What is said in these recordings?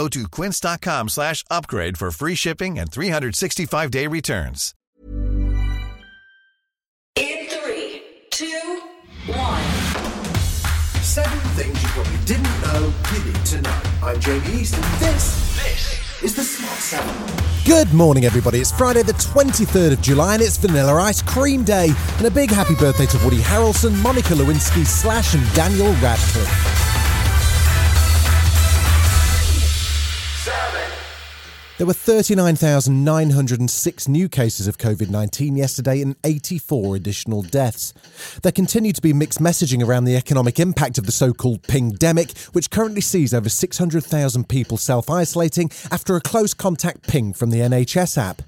Go to quince.com slash upgrade for free shipping and 365-day returns. In three, two, one. Seven things you probably didn't know you need to know. I'm Jamie East, and this, this is the Smart Seven. Good morning, everybody. It's Friday, the 23rd of July, and it's Vanilla Ice Cream Day. And a big happy birthday to Woody Harrelson, Monica Lewinsky, Slash, and Daniel Radcliffe. There were 39,906 new cases of COVID 19 yesterday and 84 additional deaths. There continue to be mixed messaging around the economic impact of the so called pingdemic, which currently sees over 600,000 people self isolating after a close contact ping from the NHS app.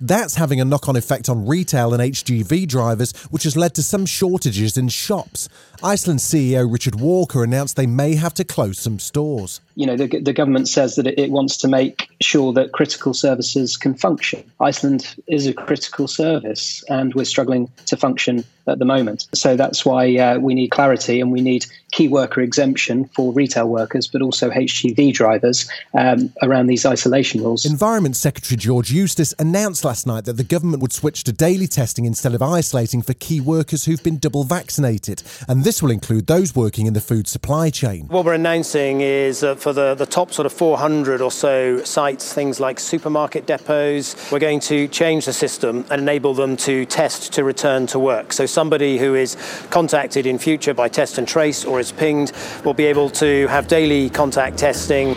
That's having a knock on effect on retail and HGV drivers, which has led to some shortages in shops. Iceland CEO Richard Walker announced they may have to close some stores. You know, the, the government says that it, it wants to make sure that critical services can function. Iceland is a critical service, and we're struggling to function at the moment. So that's why uh, we need clarity and we need key worker exemption for retail workers, but also HGV drivers um, around these isolation rules. Environment Secretary George Eustice announced last night that the government would switch to daily testing instead of isolating for key workers who've been double vaccinated. And this will include those working in the food supply chain. What we're announcing is uh, for the, the top sort of 400 or so sites, things like supermarket depots, we're going to change the system and enable them to test to return to work. So somebody who is contacted in future by test and trace or is pinged will be able to have daily contact testing.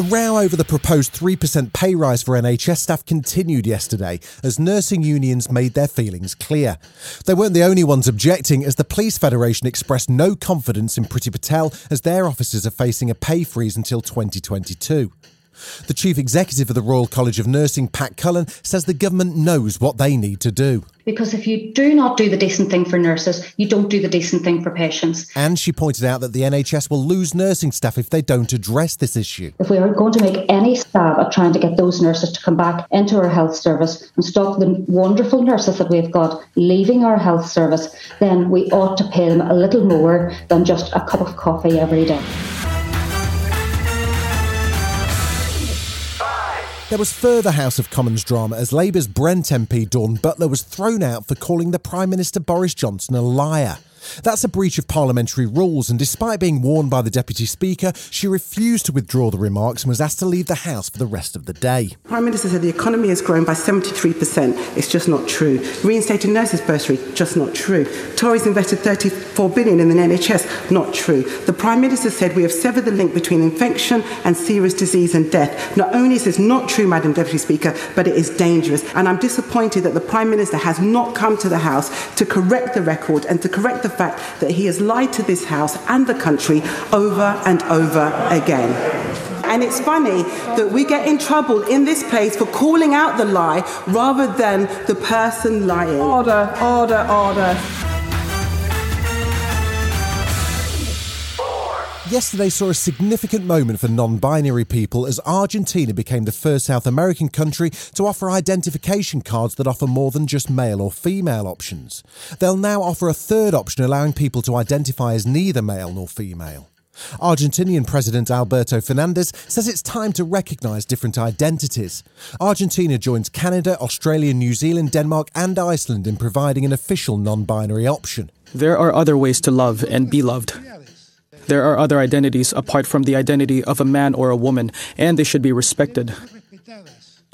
The row over the proposed 3% pay rise for NHS staff continued yesterday as nursing unions made their feelings clear. They weren't the only ones objecting, as the Police Federation expressed no confidence in Priti Patel as their officers are facing a pay freeze until 2022. The chief executive of the Royal College of Nursing, Pat Cullen, says the government knows what they need to do. Because if you do not do the decent thing for nurses, you don't do the decent thing for patients. And she pointed out that the NHS will lose nursing staff if they don't address this issue. If we are going to make any stab at trying to get those nurses to come back into our health service and stop the wonderful nurses that we've got leaving our health service, then we ought to pay them a little more than just a cup of coffee every day. There was further House of Commons drama as Labour's Brent MP Dawn Butler was thrown out for calling the Prime Minister Boris Johnson a liar. That's a breach of parliamentary rules, and despite being warned by the Deputy Speaker, she refused to withdraw the remarks and was asked to leave the House for the rest of the day. Prime Minister said the economy has grown by 73%. It's just not true. Reinstated nurses bursary, just not true. Tories invested 34 billion in the NHS, not true. The Prime Minister said we have severed the link between infection and serious disease and death. Not only is this not true, Madam Deputy Speaker, but it is dangerous. And I'm disappointed that the Prime Minister has not come to the House to correct the record and to correct the fact that he has lied to this House and the country over and over again. And it's funny that we get in trouble in this place for calling out the lie rather than the person lying. Order, order, order. Yesterday saw a significant moment for non binary people as Argentina became the first South American country to offer identification cards that offer more than just male or female options. They'll now offer a third option allowing people to identify as neither male nor female. Argentinian President Alberto Fernandez says it's time to recognise different identities. Argentina joins Canada, Australia, New Zealand, Denmark, and Iceland in providing an official non binary option. There are other ways to love and be loved. There are other identities apart from the identity of a man or a woman, and they should be respected.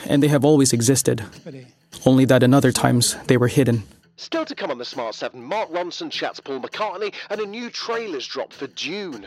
And they have always existed, only that in other times they were hidden. Still to come on the Smart 7, Mark Ronson chats Paul McCartney, and a new trailer's dropped for Dune.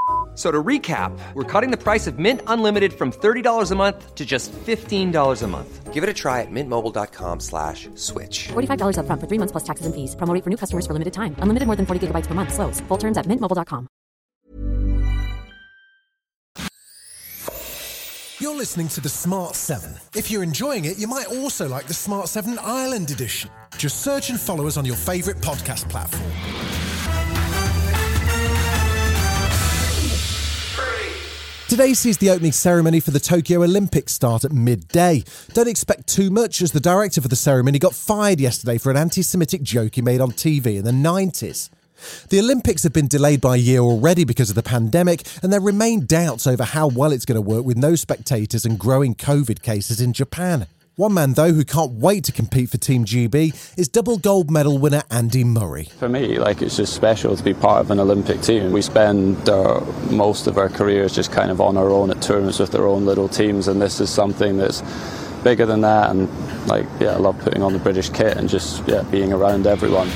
F- So to recap, we're cutting the price of Mint Unlimited from $30 a month to just $15 a month. Give it a try at mintmobile.com slash switch. $45 upfront for three months plus taxes and fees. Promo for new customers for limited time. Unlimited more than 40 gigabytes per month. Slows. Full terms at mintmobile.com. You're listening to the Smart 7. If you're enjoying it, you might also like the Smart 7 Ireland edition. Just search and follow us on your favourite podcast platform. Today sees the opening ceremony for the Tokyo Olympics start at midday. Don't expect too much, as the director for the ceremony got fired yesterday for an anti Semitic joke he made on TV in the 90s. The Olympics have been delayed by a year already because of the pandemic, and there remain doubts over how well it's going to work with no spectators and growing COVID cases in Japan. One man, though, who can't wait to compete for Team GB is double gold medal winner Andy Murray. For me, like it's just special to be part of an Olympic team. We spend uh, most of our careers just kind of on our own at tournaments with our own little teams, and this is something that's bigger than that. And like, yeah, I love putting on the British kit and just yeah, being around everyone.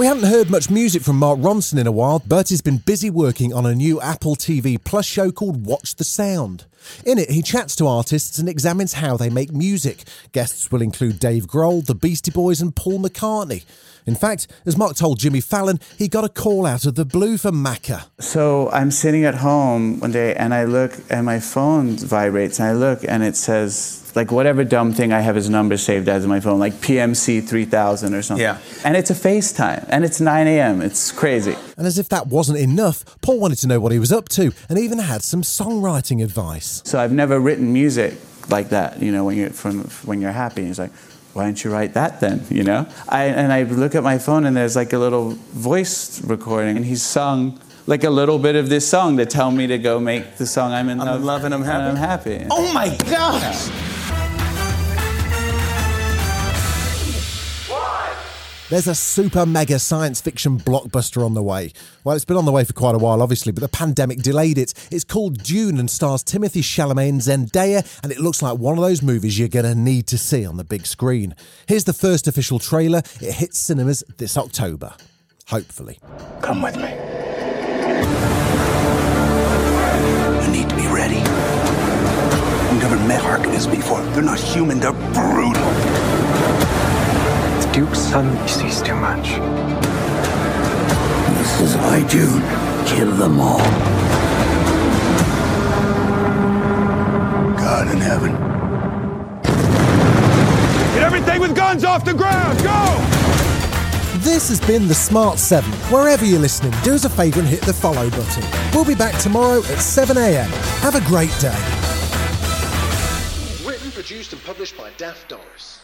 We haven't heard much music from Mark Ronson in a while, but he's been busy working on a new Apple TV Plus show called Watch the Sound. In it, he chats to artists and examines how they make music. Guests will include Dave Grohl, the Beastie Boys, and Paul McCartney. In fact, as Mark told Jimmy Fallon, he got a call out of the blue from Macca. So I'm sitting at home one day and I look and my phone vibrates and I look and it says like whatever dumb thing I have his number saved as my phone, like PMC 3000 or something. Yeah. And it's a FaceTime and it's 9 a.m. It's crazy. And as if that wasn't enough, Paul wanted to know what he was up to and even had some songwriting advice. So I've never written music like that, you know, when you're from when you're happy. He's like, why don't you write that then? You know? I, and I look at my phone and there's like a little voice recording and he's sung like a little bit of this song to tell me to go make the song I'm in I'm love, in love and I'm happy. I'm happy. Oh my gosh! There's a super mega science fiction blockbuster on the way. Well, it's been on the way for quite a while, obviously, but the pandemic delayed it. It's called Dune and stars Timothée Chalamet and Zendaya, and it looks like one of those movies you're going to need to see on the big screen. Here's the first official trailer. It hits cinemas this October. Hopefully. Come with me. You need to be ready. I've never met Harkonnens before. They're not human, they're brutal. The Duke's son sees too much. This is High June. Kill them all. God in heaven. Get everything with guns off the ground! Go! This has been The Smart 7. Wherever you're listening, do us a favour and hit the follow button. We'll be back tomorrow at 7am. Have a great day. Written, produced, and published by Daft Doris.